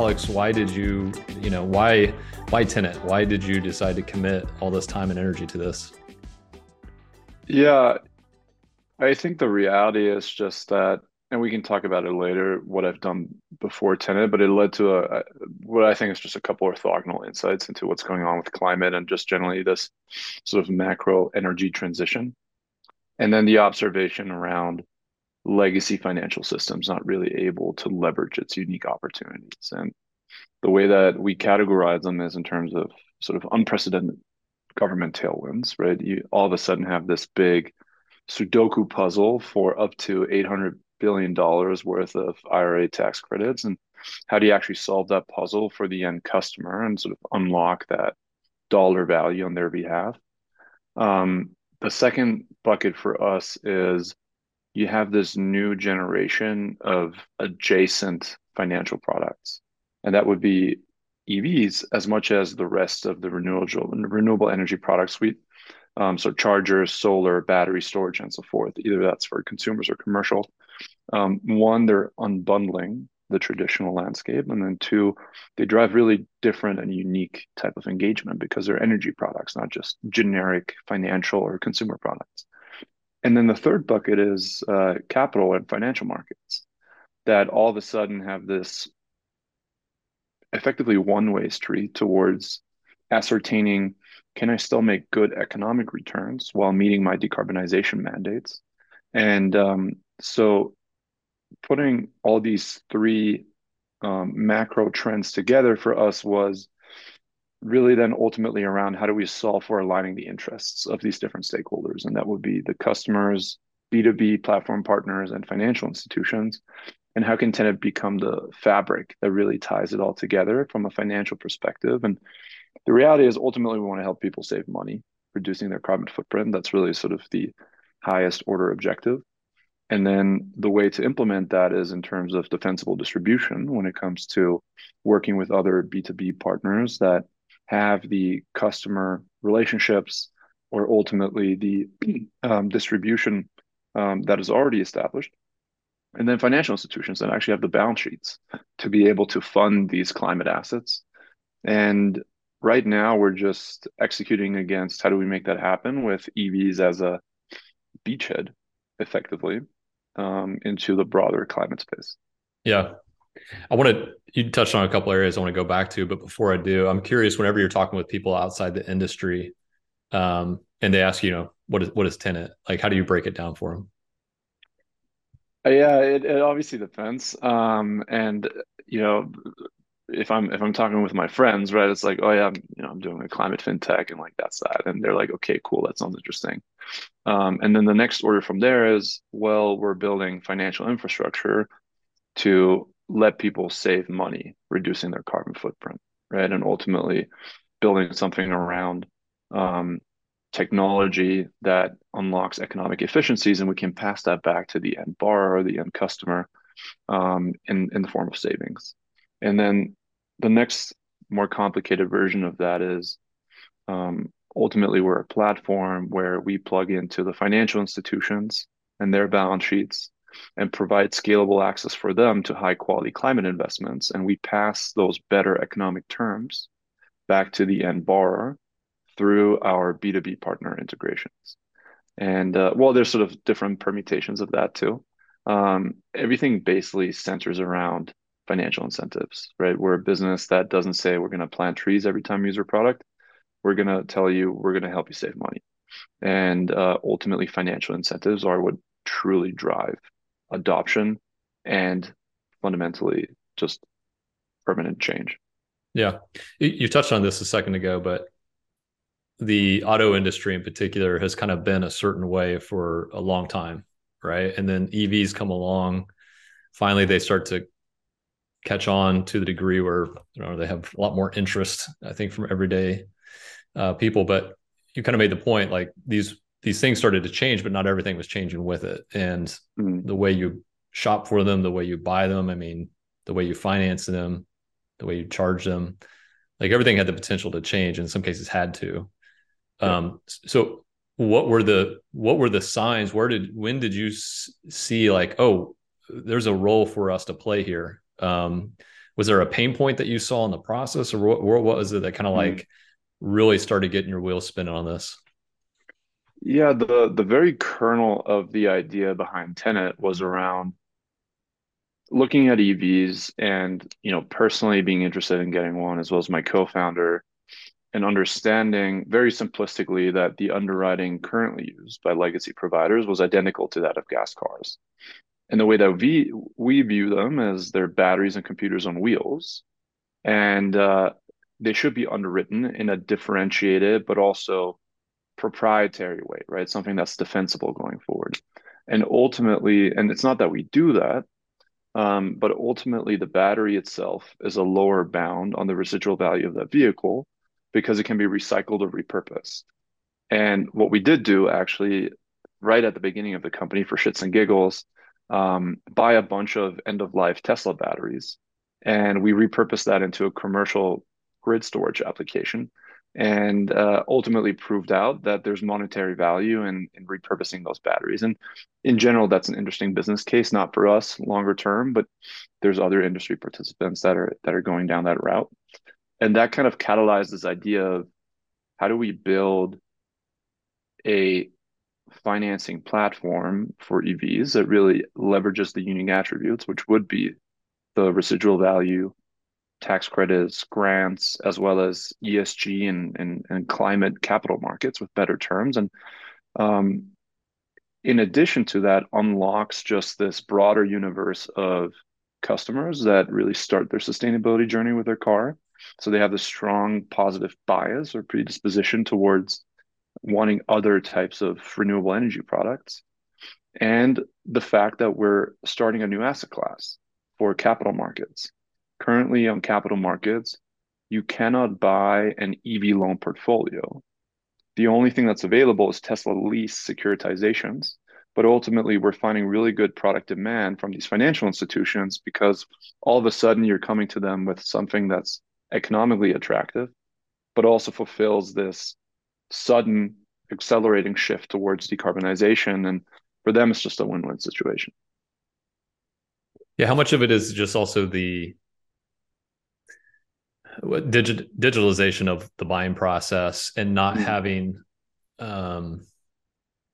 Alex, why did you, you know, why why Tenet? Why did you decide to commit all this time and energy to this? Yeah, I think the reality is just that, and we can talk about it later, what I've done before Tenet, but it led to a, what I think is just a couple orthogonal insights into what's going on with climate and just generally this sort of macro energy transition. And then the observation around legacy financial systems not really able to leverage its unique opportunities. And the way that we categorize them is in terms of sort of unprecedented government tailwinds, right? You all of a sudden have this big Sudoku puzzle for up to $800 billion worth of IRA tax credits. And how do you actually solve that puzzle for the end customer and sort of unlock that dollar value on their behalf? Um, the second bucket for us is you have this new generation of adjacent financial products. And that would be EVs as much as the rest of the renewable renewable energy product suite. Um, so chargers, solar, battery storage, and so forth. Either that's for consumers or commercial. Um, one, they're unbundling the traditional landscape, and then two, they drive really different and unique type of engagement because they're energy products, not just generic financial or consumer products. And then the third bucket is uh, capital and financial markets that all of a sudden have this effectively one way street towards ascertaining can I still make good economic returns while meeting my decarbonization mandates? And um, so putting all these three um, macro trends together for us was really then ultimately around how do we solve for aligning the interests of these different stakeholders? And that would be the customers b2b platform partners and financial institutions. And how can Tenet become the fabric that really ties it all together from a financial perspective? And the reality is ultimately we want to help people save money reducing their carbon footprint. That's really sort of the highest order objective. And then the way to implement that is in terms of defensible distribution when it comes to working with other b2b partners that have the customer relationships or ultimately the um, distribution um, that is already established. And then financial institutions that actually have the balance sheets to be able to fund these climate assets. And right now, we're just executing against how do we make that happen with EVs as a beachhead effectively um, into the broader climate space. Yeah, I want to, you touched on a couple areas I want to go back to, but before I do, I'm curious whenever you're talking with people outside the industry um, and they ask you, know, what is, what is Tenet? Like, how do you break it down for them? Uh, yeah, it, it obviously depends. Um, and, you know, if I'm if I'm talking with my friends, right, it's like, oh yeah, I'm, you know, I'm doing a climate fintech, and like that's that, and they're like, okay, cool, that sounds interesting. Um, and then the next order from there is, well, we're building financial infrastructure to let people save money, reducing their carbon footprint, right? And ultimately building something around um, technology that unlocks economic efficiencies, and we can pass that back to the end borrower the end customer um, in, in the form of savings. And then the next more complicated version of that is um, ultimately we're a platform where we plug into the financial institutions and their balance sheets and provide scalable access for them to high quality climate investments. And we pass those better economic terms back to the end borrower through our B2B partner integrations. And uh, well, there's sort of different permutations of that too. Um, everything basically centers around financial incentives, right? We're a business that doesn't say we're going to plant trees every time you use our product. We're going to tell you we're going to help you save money. And uh, ultimately, financial incentives are what truly drive adoption and fundamentally just permanent change. Yeah. You touched on this a second ago, but the auto industry in particular has kind of been a certain way for a long time, right? And then EVs come along. Finally, they start to catch on to the degree where you know they have a lot more interest, I think, from everyday uh, people. But you kind of made the point, like these these things started to change, but not everything was changing with it. And mm-hmm. the way you shop for them, the way you buy them, I mean, the way you finance them, the way you charge them, like everything had the potential to change. In some cases, had to. Yeah. Um, so, what were the what were the signs? Where did when did you see like, oh, there's a role for us to play here? Um, was there a pain point that you saw in the process or what, what was it that kind of mm-hmm. like really started getting your wheels spinning on this? Yeah, the the very kernel of the idea behind Tenet was around looking at EVs and you know personally being interested in getting one as well as my co-founder and understanding very simplistically that the underwriting currently used by legacy providers was identical to that of gas cars. And the way that we we view them as they're batteries and computers on wheels, and uh, they should be underwritten in a differentiated but also proprietary way, right? Something that's defensible going forward. And ultimately, and it's not that we do that, um, but ultimately the battery itself is a lower bound on the residual value of that vehicle because it can be recycled or repurposed. And what we did do actually, right at the beginning of the company for shits and giggles, um, buy a bunch of end of life Tesla batteries. And we repurposed that into a commercial grid storage application and uh, ultimately proved out that there's monetary value in, in repurposing those batteries. And in general, that's an interesting business case, not for us longer term, but there's other industry participants that are that are going down that route. And that kind of catalyzed this idea of how do we build a financing platform for EVs that really leverages the unique attributes, which would be the residual value tax credits, grants, as well as ESG and, and, and climate capital markets with better terms. And um, in addition to that, unlocks just this broader universe of customers that really start their sustainability journey with their car. So they have this strong positive bias or predisposition towards wanting other types of renewable energy products. And the fact that we're starting a new asset class for capital markets currently on capital markets, you cannot buy an EV loan portfolio. The only thing that's available is Tesla lease securitizations. But ultimately, we're finding really good product demand from these financial institutions because all of a sudden you're coming to them with something that's economically attractive, but also fulfills this sudden accelerating shift towards decarbonization. And for them, it's just a win win situation. Yeah. How much of it is just also the digit, digitalization of the buying process and not mm-hmm. having um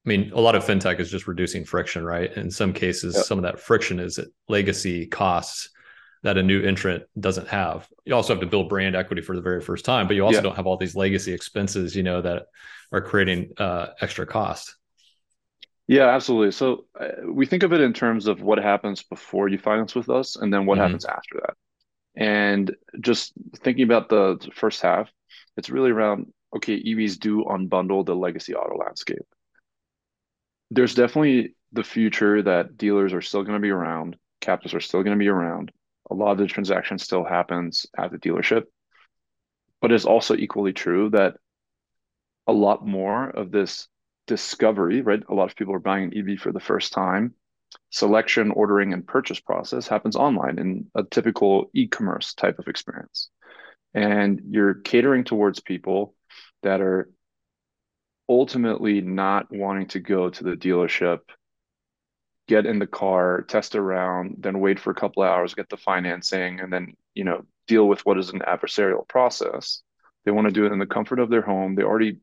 I mean, a lot of fintech is just reducing friction, right? In some cases, yep. some of that friction is legacy costs that a new entrant doesn't have. You also have to build brand equity for the very first time, but you also don't have all these legacy expenses, you know, that are creating uh, extra cost. Yeah, absolutely. So uh, we think of it in terms of what happens before you finance with us, and then what mm-hmm. happens after that. And just thinking about the first half, it's really around okay, EVs do unbundle the legacy auto landscape. There's definitely the future that dealers are still going to be around, captives are still going to be around. A lot of the transaction still happens at the dealership. But it's also equally true that a lot more of this discovery, right? A lot of people are buying an EV for the first time selection, ordering, and purchase process happens online in a typical e commerce type of experience. And you're catering towards people that are ultimately not wanting to go to the dealership, get in the car, test around, then wait for a couple hours, get the financing, and then, you know, deal with what is an adversarial process. They want to do it in the comfort of their home. They already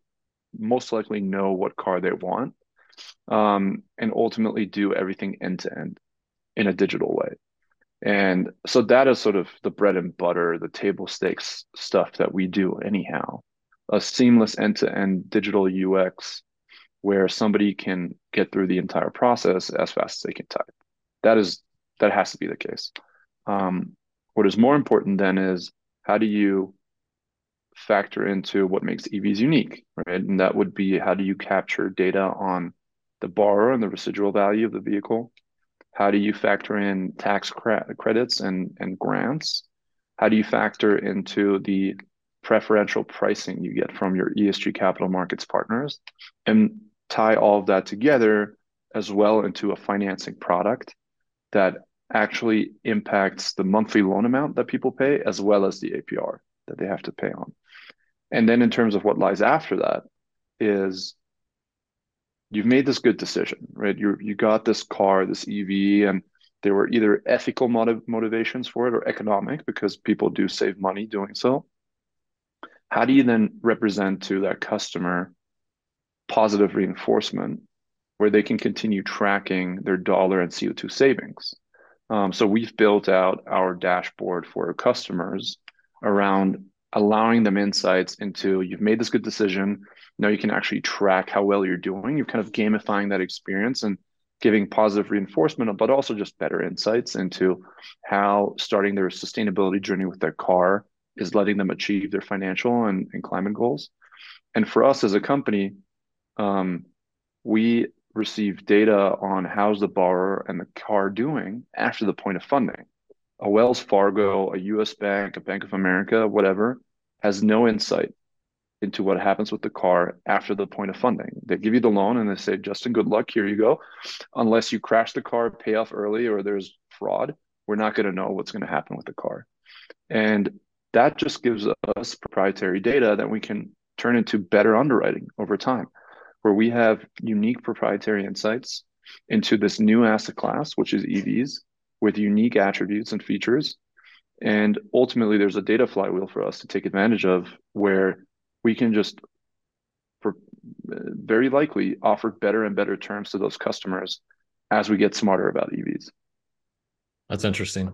most likely know what car they want um, and ultimately do everything end to end in a digital way. And so that is sort of the bread and butter, the table stakes stuff that we do anyhow. A seamless end to end digital UX where somebody can get through the entire process as fast as they can type. That is that has to be the case. Um, what is more important then is how do you factor into what makes EVs unique, right? And that would be how do you capture data on the borrower and the residual value of the vehicle? How do you factor in tax cre- credits and, and grants? How do you factor into the preferential pricing you get from your ESG capital markets partners and tie all of that together as well into a financing product that actually impacts the monthly loan amount that people pay as well as the APR that they have to pay on. And then in terms of what lies after that is you've made this good decision, right? You you got this car, this EV, and There were either ethical motiv- motivations for it or economic because people do save money doing so. How do you then represent to that customer positive reinforcement where they can continue tracking their dollar and CO2 savings? Um, so we've built out our dashboard for customers around allowing them insights into you've made this good decision. Now you can actually track how well you're doing. You're kind of gamifying that experience and giving positive reinforcement, but also just better insights into how starting their sustainability journey with their car is letting them achieve their financial and, and climate goals. And for us as a company, um, we receive data on how's the borrower and the car doing after the point of funding. A Wells Fargo, a US bank, a Bank of America, whatever, has no insight into what happens with the car after the point of funding. They give you the loan and they say, Justin, good luck. Here you go. Unless you crash the car, pay off early, or there's fraud, we're not going to know what's going to happen with the car. And that just gives us proprietary data that we can turn into better underwriting over time where we have unique proprietary insights into this new asset class, which is EVs, with unique attributes and features. And ultimately, there's a data flywheel for us to take advantage of where we can just for uh, very likely offer better and better terms to those customers as we get smarter about EVs. That's interesting.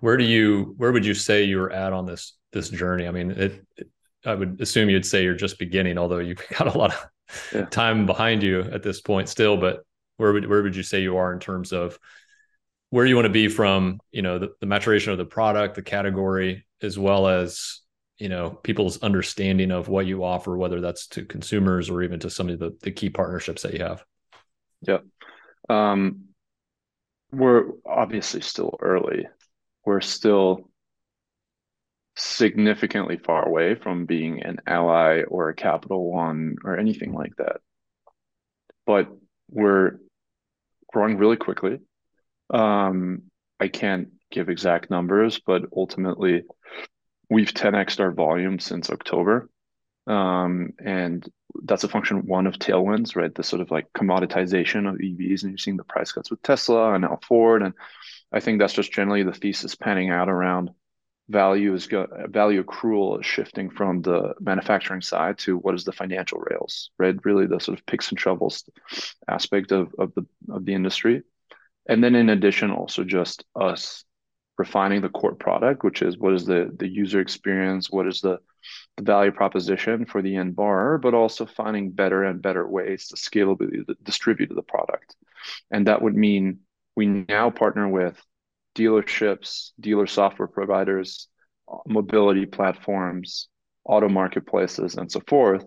Where do you where would you say you're at on this this journey? I mean, it, it I would assume you'd say you're just beginning, although you've got a lot of yeah. time behind you at this point still. But where would where would you say you are in terms of where you want to be from you know the, the maturation of the product, the category, as well as you know people's understanding of what you offer, whether that's to consumers or even to some of the, the key partnerships that you have. Yeah. Um, we're obviously still early. We're still significantly far away from being an ally or a Capital One or anything like that. But we're growing really quickly. Um, I can't give exact numbers, but ultimately, we've 10x our volume since October. Um, and that's a function one of tailwinds, right? The sort of like commoditization of EVs, and you're seeing the price cuts with Tesla and now Ford. And I think that's just generally the thesis panning out around value is go, value accrual is shifting from the manufacturing side to what is the financial rails, right? Really the sort of picks and shovels aspect of, of the of the industry. And then in addition, also just us refining the core product, which is what is the the user experience, what is the, the value proposition for the end borrower, but also finding better and better ways to scalably distribute the product. And that would mean we now partner with dealerships, dealer software providers, mobility platforms, auto marketplaces, and so forth,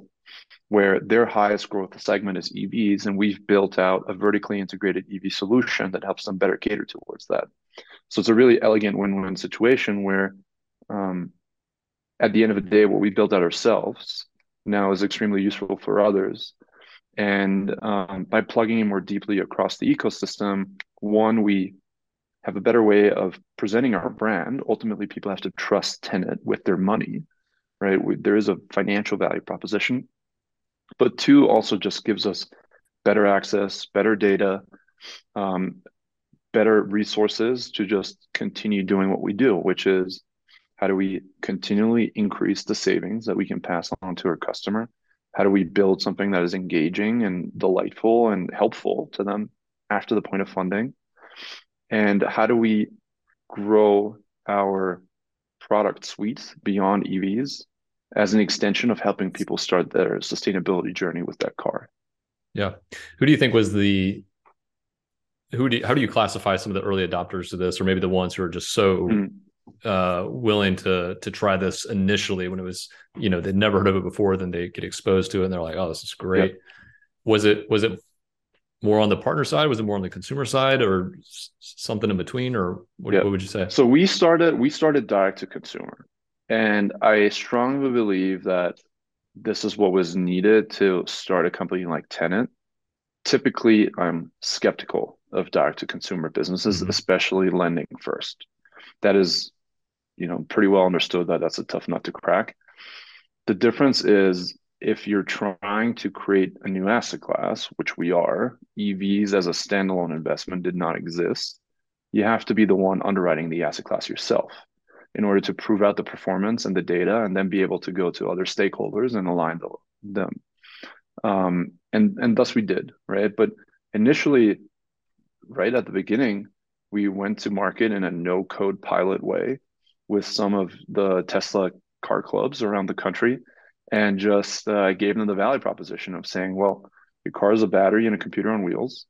where their highest growth segment is EVs. And we've built out a vertically integrated EV solution that helps them better cater towards that. So it's a really elegant win win situation where, um, at the end of the day, what we built out ourselves now is extremely useful for others. And um, by plugging in more deeply across the ecosystem, one, we have a better way of presenting our brand. Ultimately, people have to trust Tenet with their money, right? We, there is a financial value proposition. But two also just gives us better access, better data, um, better resources to just continue doing what we do, which is how do we continually increase the savings that we can pass on to our customer? How do we build something that is engaging and delightful and helpful to them after the point of funding? and how do we grow our product suite beyond EVs as an extension of helping people start their sustainability journey with that car. Yeah. Who do you think was the who do you, how do you classify some of the early adopters to this or maybe the ones who are just so mm. uh, willing to to try this initially when it was you know they'd never heard of it before then they get exposed to it and they're like oh this is great yeah. was it was it more on the partner side? Was it more on the consumer side, or something in between, or what, what would you say? So we started we started direct to consumer, and I strongly believe that this is what was needed to start a company like Tenet. Typically, I'm skeptical of direct to consumer businesses, mm-hmm. especially lending first. That is, you know, pretty well understood that that's a tough nut to crack. The difference is if you're trying to create a new asset class, which we are, EVs as a standalone investment did not exist. you have to be the one underwriting the asset class yourself in order to prove out the performance and the data and then be able to go to other stakeholders and align the, them. Um, and, and thus we did, right? But initially, right at the beginning, we went to market in a no code pilot way with some of the Tesla car clubs around the country and just uh, gave them the value proposition of saying, well, your car is a battery and a computer on wheels.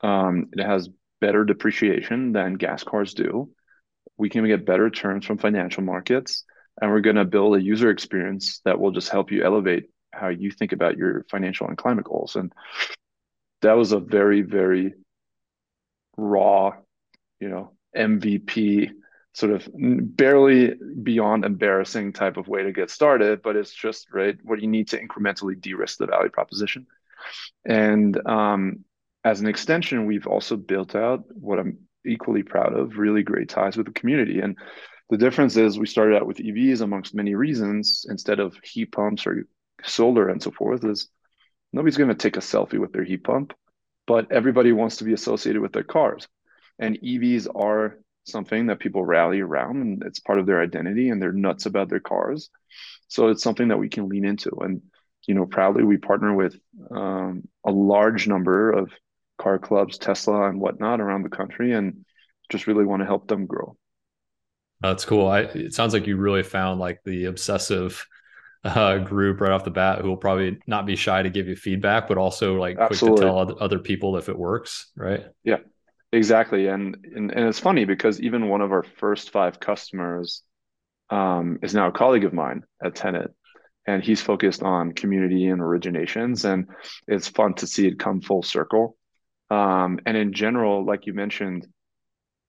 Um, it has better depreciation than gas cars do. We can get better terms from financial markets, and we're going to build a user experience that will just help you elevate how you think about your financial and climate goals. And that was a very, very raw, you know, MVP sort of barely beyond embarrassing type of way to get started, but it's just right what you need to incrementally de-risk the value proposition. And um, as an extension, we've also built out what I'm equally proud of, really great ties with the community. And the difference is we started out with EVs amongst many reasons instead of heat pumps or solar and so forth is nobody's going to take a selfie with their heat pump, but everybody wants to be associated with their cars. And EVs are something that people rally around and it's part of their identity and they're nuts about their cars. So it's something that we can lean into. And, you know, proudly we partner with um, a large number of car clubs, Tesla and whatnot around the country and just really want to help them grow. That's cool. I, it sounds like you really found like the obsessive uh, group right off the bat who will probably not be shy to give you feedback, but also like Absolutely. quick to tell other, people if it works, right? Yeah, exactly. And, and and it's funny because even one of our first five customers um, is now a colleague of mine at Tenet, and he's focused on community and originations, and it's fun to see it come full circle. Um, and in general, like you mentioned,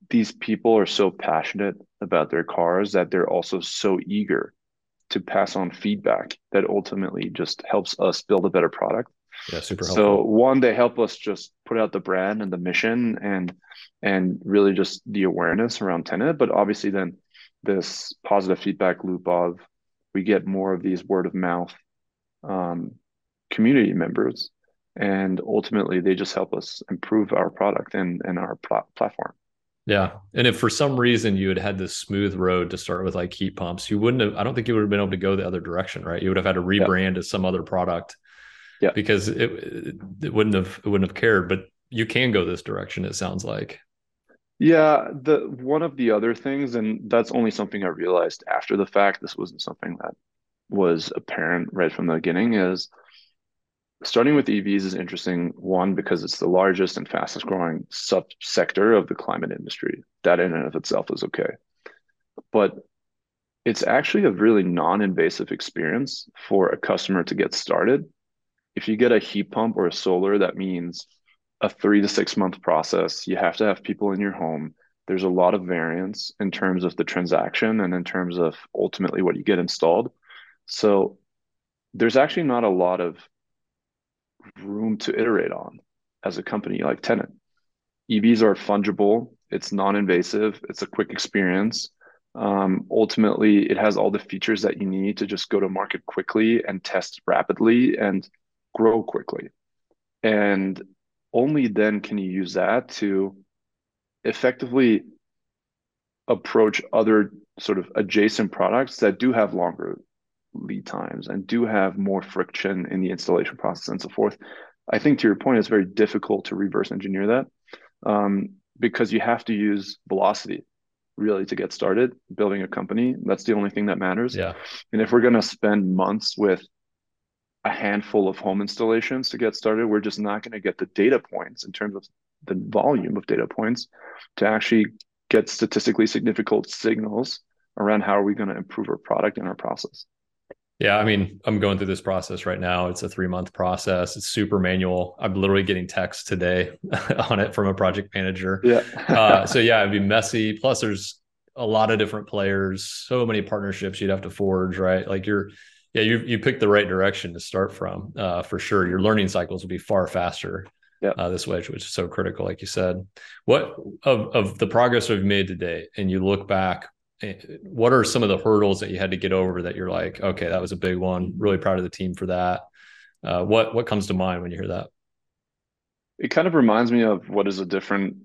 these people are so passionate about their cars that they're also so eager to pass on feedback that ultimately just helps us build a better product. Yeah, super helpful. So one, they help us just put out the brand and the mission and and really just the awareness around Tenet. But obviously then this positive feedback loop of we get more of these word of mouth um, community members and ultimately they just help us improve our product and, and our pl- platform yeah. And if for some reason you had had this smooth road to start with like heat pumps, you wouldn't have, I don't think you would have been able to go the other direction, right? You would have had to rebrand yeah. as some other product. Yeah. Because it, it wouldn't have, it wouldn't have cared, but you can go this direction, it sounds like. Yeah. The one of the other things, and that's only something I realized after the fact, this wasn't something that was apparent right from the beginning, is starting with EVs is interesting. One, because it's the largest and fastest growing subsector of the climate industry. That in and of itself is okay. But it's actually a really non invasive experience for a customer to get started. If you get a heat pump or a solar, that means a three to six month process. You have to have people in your home. There's a lot of variance in terms of the transaction and in terms of ultimately what you get installed. So there's actually not a lot of room to iterate on as a company like Tenet. EVs are fungible, it's non invasive, it's a quick experience. Um, ultimately, it has all the features that you need to just go to market quickly and test rapidly and grow quickly. And only then can you use that to effectively approach other sort of adjacent products that do have longer lead times and do have more friction in the installation process and so forth. I think to your point, it's very difficult to reverse engineer that um, because you have to use velocity really to get started building a company. That's the only thing that matters. Yeah. And if we're going to spend months with a handful of home installations to get started, we're just not going to get the data points in terms of the volume of data points to actually get statistically significant signals around how are we going to improve our product and our process. Yeah, I mean, I'm going through this process right now. It's a three month process. It's super manual. I'm literally getting texts today on it from a project manager. Yeah. uh, so yeah, it'd be messy. Plus, there's a lot of different players, so many partnerships you'd have to forge, right? Like you're, yeah, you you picked the right direction to start from, uh, for sure. Your learning cycles will be far faster. Yeah. Uh, this way, which is so critical, like you said. What of of the progress we've made today, and you look back, what are some of the hurdles that you had to get over that you're like, okay, that was a big one. Really proud of the team for that. Uh, what what comes to mind when you hear that? It kind of reminds me of what is a different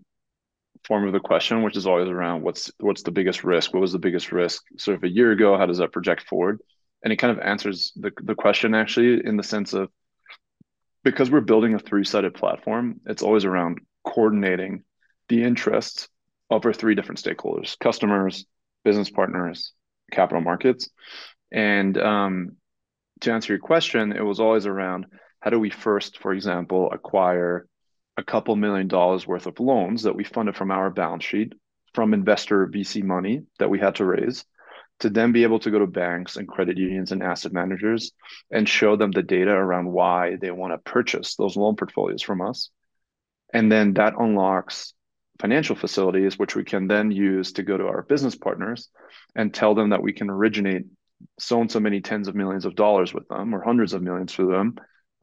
form of the question, which is always around what's what's the biggest risk? What was the biggest risk sort of a year ago? How does that project forward? And it kind of answers the, the question actually in the sense of because we're building a three-sided platform, it's always around coordinating the interests of our three different stakeholders, customers, business partners, capital markets. And um, to answer your question, it was always around how do we first, for example, acquire a couple million dollars worth of loans that we funded from our balance sheet from investor VC money that we had to raise to then be able to go to banks and credit unions and asset managers and show them the data around why they want to purchase those loan portfolios from us. And then that unlocks financial facilities, which we can then use to go to our business partners and tell them that we can originate so and so many tens of millions of dollars with them or hundreds of millions for them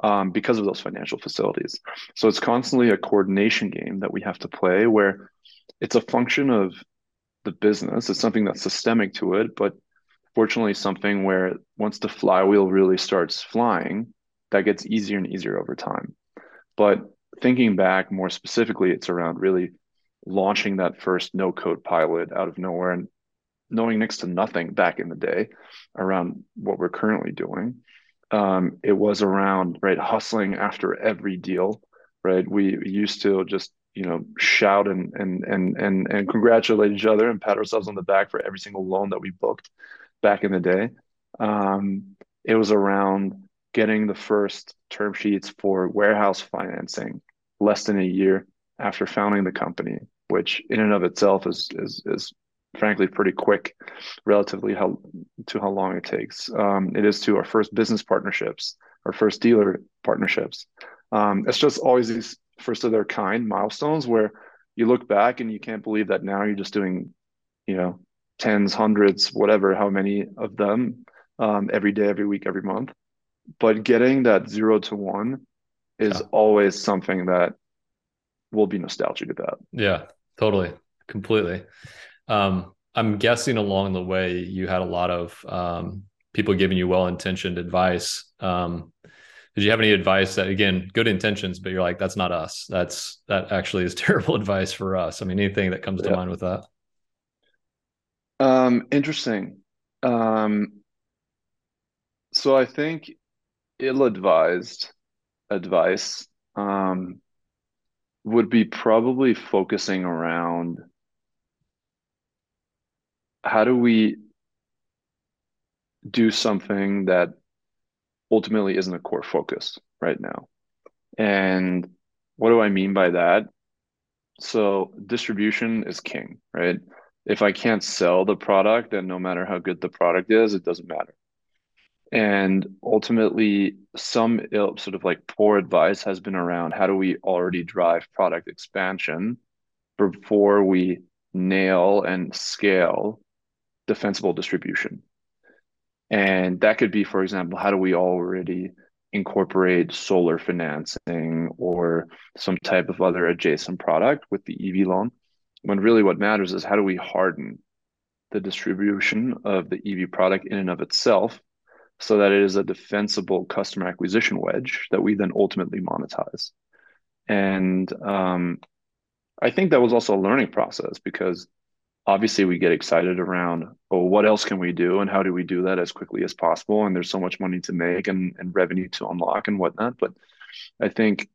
um, because of those financial facilities. So it's constantly a coordination game that we have to play where it's a function of the business. It's something that's systemic to it, but fortunately, something where once the flywheel really starts flying, that gets easier and easier over time. But thinking back more specifically, it's around really launching that first no code pilot out of nowhere and knowing next to nothing back in the day around what we're currently doing. Um, it was around right hustling after every deal, right? We used to just you know shout and and and and and congratulate each other and pat ourselves on the back for every single loan that we booked back in the day. Um, it was around getting the first term sheets for warehouse financing less than a year after founding the company, which in and of itself is is is frankly pretty quick relatively how to how long it takes. Um, it is to our first business partnerships, our first dealer partnerships. Um, it's just always these first of their kind milestones where you look back and you can't believe that now you're just doing, you know, tens, hundreds, whatever, how many of them um, every day, every week, every month. But getting that zero to one is yeah. always something that we'll be nostalgic about. Yeah, totally, completely. Um, I'm guessing along the way you had a lot of um, people giving you well-intentioned advice. Um, did you have any advice that again good intentions but you're like that's not us that's that actually is terrible advice for us i mean anything that comes yeah. to mind with that um interesting um so i think ill-advised advice um would be probably focusing around how do we do something that ultimately isn't a core focus right now. And what do I mean by that? So distribution is king, right? If I can't sell the product, then no matter how good the product is, it doesn't matter. And ultimately, some sort of like poor advice has been around how do we already drive product expansion before we nail and scale defensible distribution. And that could be, for example, how do we already incorporate solar financing or some type of other adjacent product with the EV loan? When really what matters is how do we harden the distribution of the EV product in and of itself so that it is a defensible customer acquisition wedge that we then ultimately monetize. And um, I think that was also a learning process because obviously we get excited around oh what else can we do? And how do we do that as quickly as possible? And there's so much money to make and, and revenue to unlock and whatnot. But i think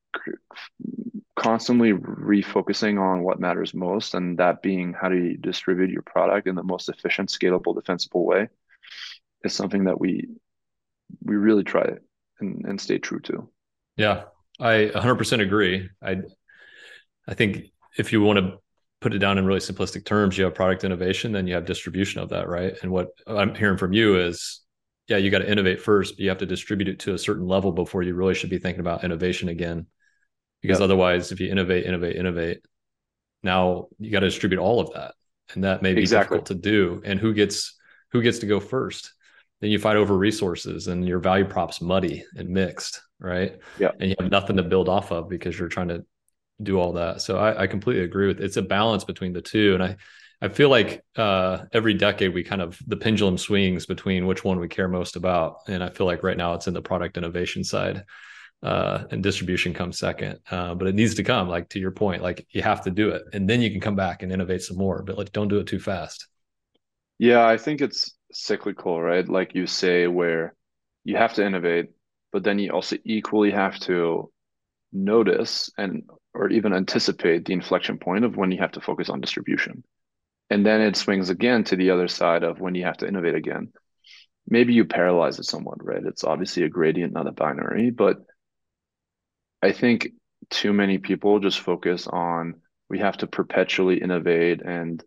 constantly refocusing on what matters most and that being how do you distribute your product in the most efficient scalable defensible way is something that we we really try and, and stay true to yeah i 100% agree i i think if you want to put it down in really simplistic terms, you have product innovation, then you have distribution of that, right? And what I'm hearing from you is, yeah, you got to innovate first, but you have to distribute it to a certain level before you really should be thinking about innovation again. Because otherwise, if you innovate, innovate, innovate, now you got to distribute all of that, and that may be exactly. difficult to do. And who gets who gets to go first? Then you fight over resources, and your value props muddy and mixed, right? Yeah, and you have nothing to build off of because you're trying to do all that. So I, I completely agree with it. it's a balance between the two. And I, I feel like uh, every decade we kind of the pendulum swings between which one we care most about. And I feel like right now it's in the product innovation side uh, and distribution comes second. Uh, but it needs to come, like to your point, like you have to do it, and then you can come back and innovate some more. But like, don't do it too fast. Yeah, I think it's cyclical, right? Like you say, where you have to innovate, but then you also equally have to notice and or even anticipate the inflection point of when you have to focus on distribution. And then it swings again to the other side of when you have to innovate again. Maybe you paralyze it somewhat, right? It's obviously a gradient, not a binary, but I think too many people just focus on we have to perpetually innovate and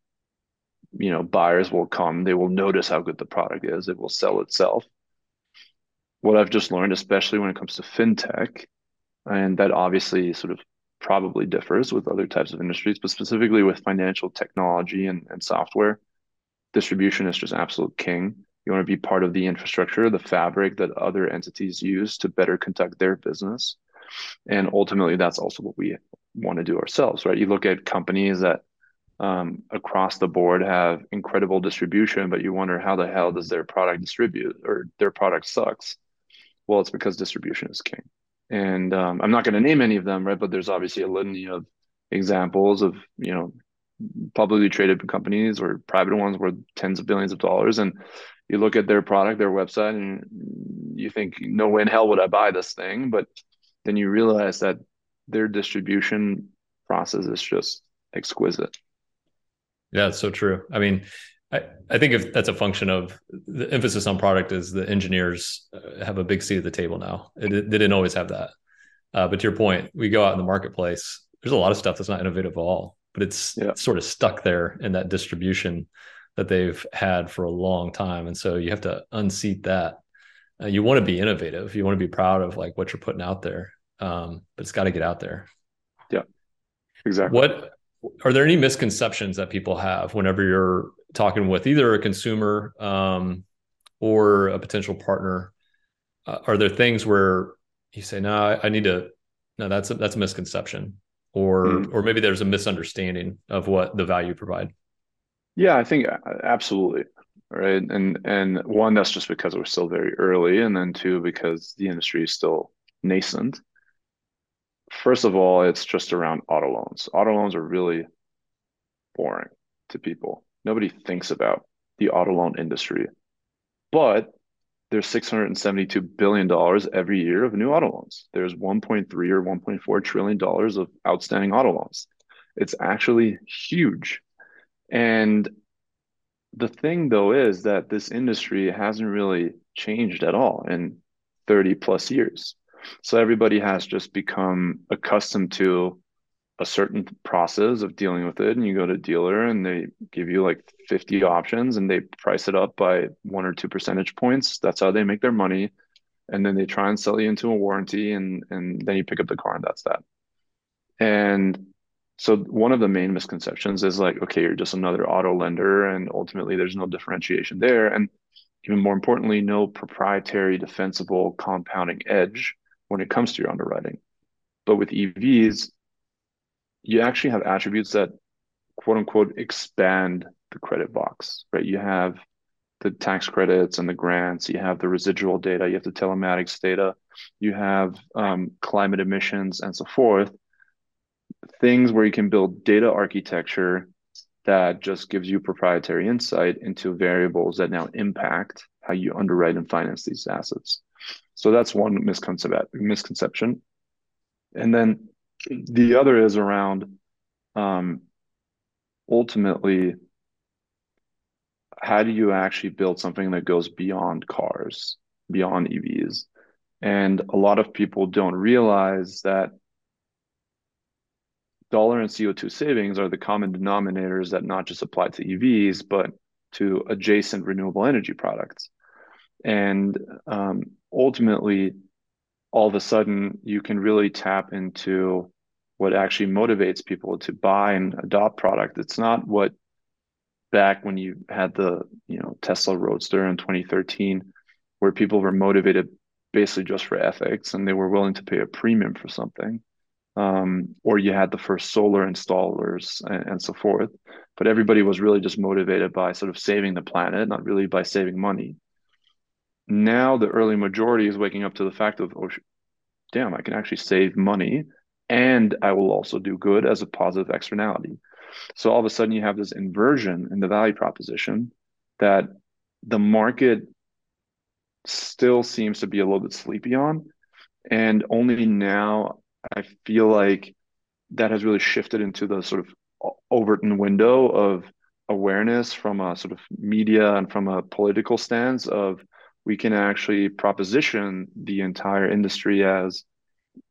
you know buyers will come they will notice how good the product is it will sell itself. What i've just learned especially when it comes to fintech and that obviously sort of probably differs with other types of industries but specifically with financial technology and, and software distribution is just absolute king. You want to be part of the infrastructure the fabric that other entities use to better conduct their business. And ultimately, that's also what we want to do ourselves, right? You look at companies that um, across the board have incredible distribution, but you wonder how the hell does their product distribute or their product sucks? Well, it's because distribution is king. And um, I'm not going to name any of them, right? But there's obviously a litany of examples of, you know, publicly traded companies or private ones worth tens of billions of dollars. And you look at their product, their website, and you think, no way in hell would I buy this thing. But then you realize that their distribution process is just exquisite. Yeah, it's so true. I mean, I, I think if that's a function of the emphasis on product is the engineers uh, have a big seat at the table now. It, they didn't always have that. Uh, but to your point, we go out in the marketplace. There's a lot of stuff that's not innovative at all, but it's yeah. sort of stuck there in that distribution that they've had for a long time. And so you have to unseat that uh, you want to be innovative. You want to be proud of like what you're putting out there. Um, but it's got to get out there. Yeah, exactly. What are there any misconceptions that people have whenever you're talking with either a consumer um, or a potential partner? Uh, are there things where you say, "No, I, I need to"? No, that's a, that's a misconception, or mm. or maybe there's a misunderstanding of what the value provide. Yeah, I think uh, absolutely right? And and one that's just because we're still very early, and then two because the industry is still nascent. First of all, it's just around auto loans. Auto loans are really boring to people. Nobody thinks about the auto loan industry, but there's 672 billion dollars every year of new auto loans. There's 1.3 or 1.4 trillion dollars of outstanding auto loans. It's actually huge. And the thing though is that this industry hasn't really changed at all in 30 plus years. So everybody has just become accustomed to a certain process of dealing with it. And you go to a dealer and they give you like 50 options and they price it up by one or two percentage points. That's how they make their money. And then they try and sell you into a warranty and, and then you pick up the car and that's that. And so one of the main misconceptions is like, okay, you're just another auto lender, and ultimately there's no differentiation there, and even more importantly, no proprietary defensible compounding edge when it comes to your underwriting. But with EVs, you actually have attributes that quote unquote expand the credit box, right? You have the tax credits and the grants, you have the residual data, you have the telematics data, you have um, climate emissions and so forth things where you can build data architecture that just gives you proprietary insight into variables that now impact how you underwrite and finance these assets. So that's one misconception. And then the other is around um, ultimately how do you actually build something that goes beyond cars, beyond EVs? And a lot of people don't realize that dollar and CO2 savings are the common denominators that not just apply to EVs, but to adjacent renewable energy products. And um, ultimately, all of a sudden, you can really tap into what actually motivates people to buy and adopt product. It's not what back when you had the you know Tesla Roadster in 2013, where people were motivated basically just for ethics and they were willing to pay a premium for something um, or you had the first solar installers and, and, so forth. But everybody was really just motivated by sort of saving the planet, not really by saving money. Now the early majority is waking up to the fact of, oh, damn, I can actually save money and I will also do good as a positive externality. So all of a sudden you have this inversion in the value proposition that the market still seems to be a little bit sleepy on. And only now I feel like that has really shifted into the sort of Overton window of awareness from a sort of media and from a political stance of we can actually proposition the entire industry as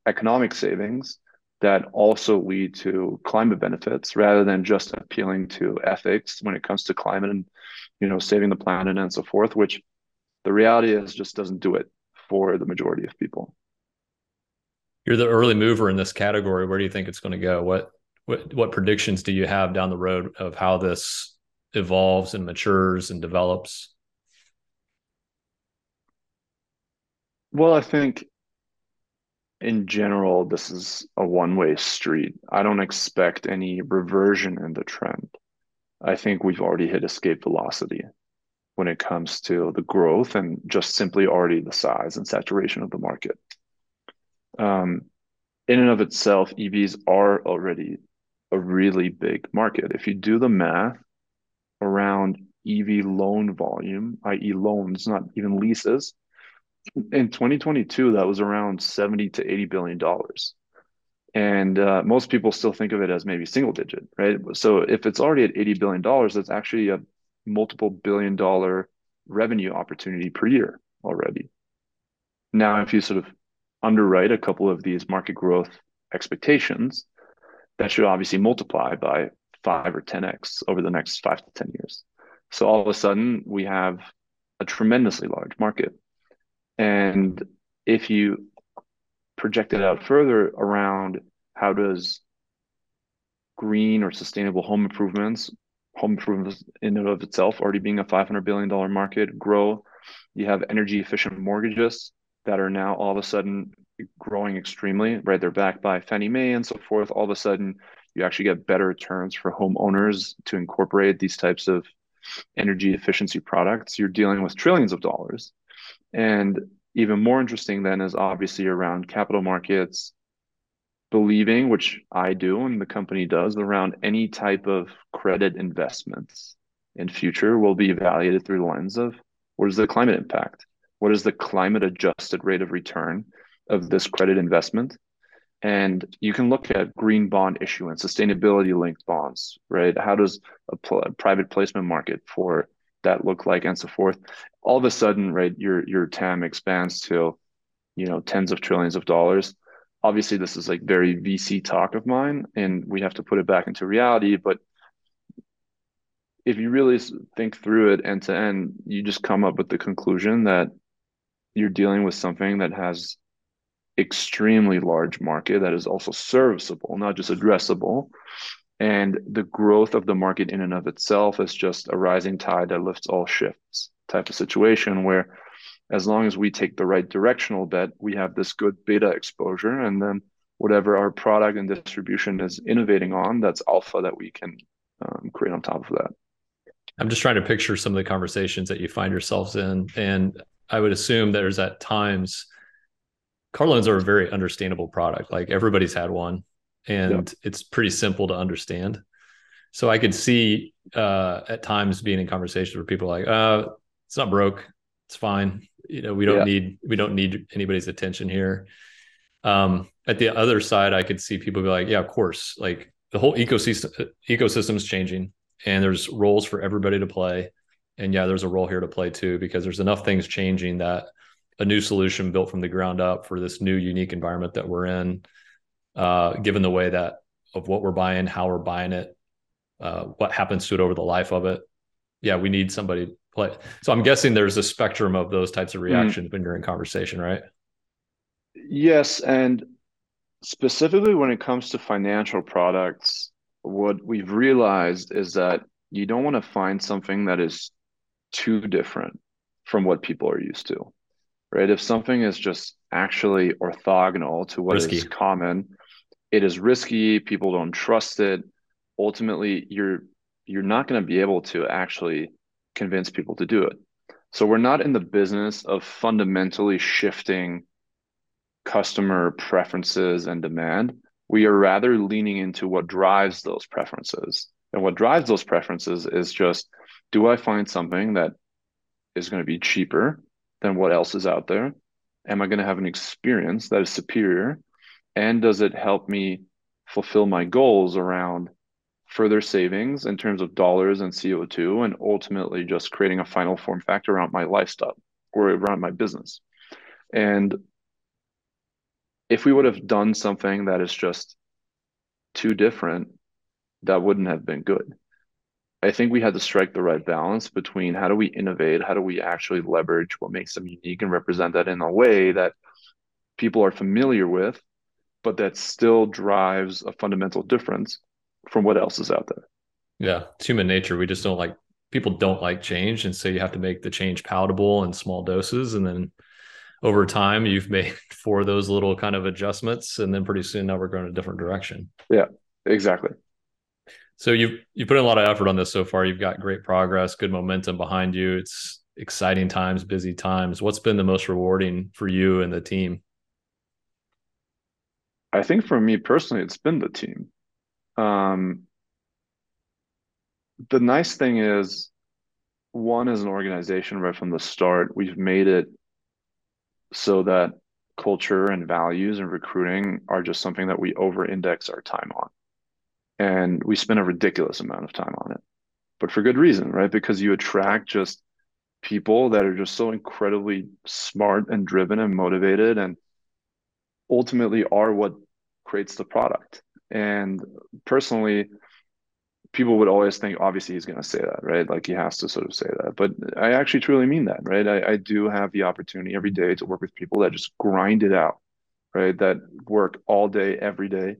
economic savings that also lead to climate benefits rather than just appealing to ethics when it comes to climate and you know saving the planet and so forth which the reality is just doesn't do it for the majority of people. You're the early mover in this category. Where do you think it's going to go? What what what predictions do you have down the road of how this evolves and matures and develops well i think in general, this is a one way street. I don't expect any reversion in the trend. I think we've already hit escape velocity when it comes to the growth and just simply already the size and saturation of the market. Um, in and of itself, EVs are already a really big market. If you do the math around EV loan volume, i.e., loans, not even leases, in 2022 that was around 70 to 80 billion dollars. And uh, most people still think of it as maybe single digit right? So if it's already at 80 billion dollars that's actually a multiple billion dollar revenue opportunity per year already. Now if you sort of underwrite a couple of these market growth expectations that should obviously multiply by 5 or 10x over the next 5 to 10 years. So all of a sudden we have a tremendously large market and if you project it out further around how does green or sustainable home improvements, home improvements in and of itself already being a $500 billion market grow, you have energy efficient mortgages that are now all of a sudden growing extremely, right? They're backed by Fannie Mae and so forth. All of a sudden, you actually get better returns for homeowners to incorporate these types of energy efficiency products. You're dealing with trillions of dollars and even more interesting then is obviously around capital markets believing, which I do and the company does, around any type of credit investments in future will be evaluated through the lens of what is the climate impact? What is the climate adjusted rate of return of this credit investment? And you can look at green bond issuance, sustainability linked bonds, right? How does a, pl- private placement market for that look like and so forth all of a sudden right your your tam expands to you know tens of trillions of dollars. Obviously this is like very vc talk of mine and we have to put it back into reality but if you really think through it end to end you just come up with the conclusion that you're dealing with something that has extremely large market that is also serviceable not just addressable and the growth of the market in and of itself is just a rising tide that lifts all ships type of situation where as long as we take the right directional bet we have this good beta exposure and then whatever our product and distribution is innovating on that's alpha that we can um, create on top of that. I'm just trying to picture some of the conversations that you find yourselves in. And i would assume there's at times car loans are a very understandable product. Like everybody's had one and it's pretty simple to understand. So I could see uh, at times being in conversations where people are like, uh, it's not broke, it's fine. You know, we don't yeah. need we don't need anybody's attention here. Um, at the other side, I could see people be like, yeah, of course, like the whole ecosystem ecosystem is changing, and there's roles for everybody to play. And yeah, there's a role here to play too, because there's enough things changing that a new solution built from the ground up for this new unique environment that we're in uh, given the way that of what we're buying, how we're buying it, uh, what happens to it over the life of it. Yeah, we need somebody to play. So I'm guessing there's a spectrum of those types of hmm. reactions mm. when you're in conversation, right? Yes, and specifically when it comes to financial products, what we've realized is that you don't want to find something that is too different from what people are used to, right? If something is just actually orthogonal to what Risky. is common, it is risky people don't trust it ultimately you're you're not going to be able to actually convince people to do it so we're not in the business of fundamentally shifting customer preferences and demand. We are rather leaning into what drives those preferences. And what drives those preferences is just do I find something that is going to be cheaper than what else is out there? Am I going to have an experience that is superior? And does it help me fulfill my goals around further savings in terms of dollars and CO2 and ultimately just creating a final form factor around my lifestyle or around my business? And if we would have done something that is just too different, that wouldn't have been good. I think we had to strike the right balance between how do we innovate, how do we actually leverage what makes them unique and represent that in a way that people are familiar with, but that still drives a fundamental difference from what else is out there. Yeah, it's human nature. We just don't like people don't like change, and so you have to make the change palatable in small doses, and then over time you've made four of those little kind of adjustments, and then pretty soon now we're going a different direction. Yeah, exactly. So you've you put in a lot of effort on this so far. You've got great progress, good momentum behind you. It's exciting times, busy times. What's been the most rewarding for you and the team? I think for me personally, it's been the team. Um, the nice thing is, one as an organization, right from the start, we've made it so that culture and values and recruiting are just something that we over index our time on. And we spend a ridiculous amount of time on it but for good reason right? Because you attract just people that are just so incredibly smart and driven and motivated and ultimately are what creates the product. And personally people would always think obviously he's going to say that right? Like he has to sort of say that. But i actually truly mean that right? I, I do have the opportunity every day to work with people that just grind it out right? That work all day every day.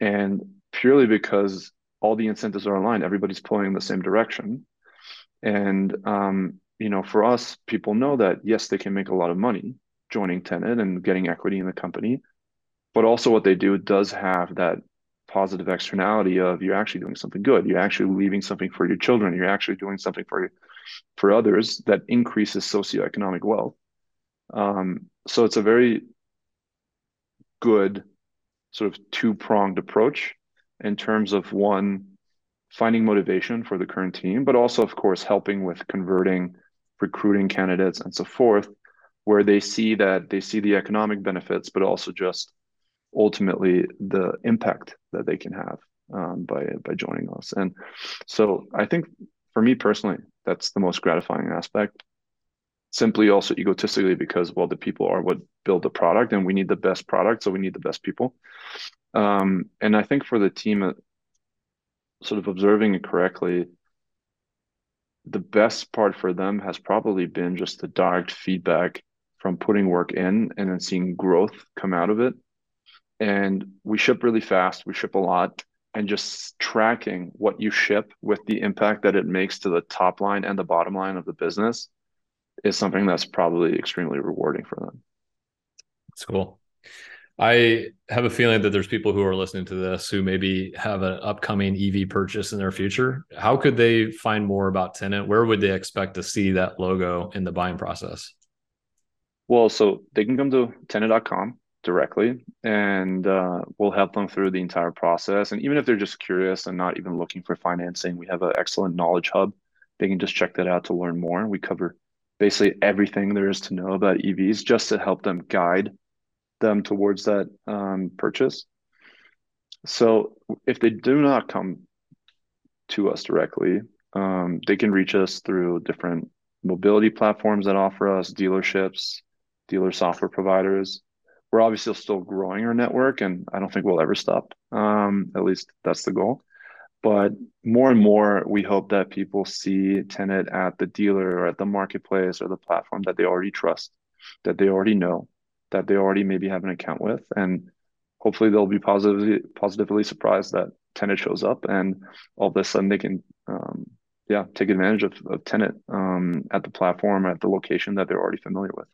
And purely because all the incentives are aligned. Everybody's pulling in the same direction. And, um, you know, for us, people know that, yes, they can make a lot of money joining Tenet and getting equity in the company. But also, what they do does have that positive externality of you're actually doing something good. You're actually leaving something for your children. You're actually doing something for for others that increases socioeconomic wealth. Um, so it's a very good sort of two pronged approach in terms of one finding motivation for the current team, but also, of course, helping with converting, recruiting candidates, and so forth, where they see that they see the economic benefits, but also just ultimately the impact that they can have um, by by joining us. And so, I think for me personally, that's the most gratifying aspect. Simply also egotistically because well, the people are what build the product, and we need the best product, so we need the best people. Um, and I think for the team, uh, sort of observing it correctly, the best part for them has probably been just the direct feedback from putting work in and then seeing growth come out of it. And we ship really fast, we ship a lot, and just tracking what you ship with the impact that it makes to the top line and the bottom line of the business is something that's probably extremely rewarding for them. That's cool. I have a feeling that there's people who are listening to this who maybe have an upcoming EV purchase in their future. How could they find more about Tenet? Where would they expect to see that logo in the buying process? Well, so they can come to tenet.com directly and uh, we'll help them through the entire process. And even if they're just curious and not even looking for financing, we have an excellent knowledge hub. They can just check that out to learn more. We cover basically everything there is to know about EVs just to help them guide them towards that um, purchase. So if they do not come to us directly, um, they can reach us through different mobility platforms that offer us dealerships, dealer software providers. We're obviously still growing our network, and I don't think we'll ever stop. Um, at least that's the goal. But more and more, we hope that people see Tenet at the dealer or at the marketplace or the platform that they already trust, that they already know, that they already maybe have an account with and hopefully they'll be positively positively surprised that Tenet shows up and all of a sudden they can um, yeah take advantage of, of Tenet um, at the platform at the location that they're already familiar with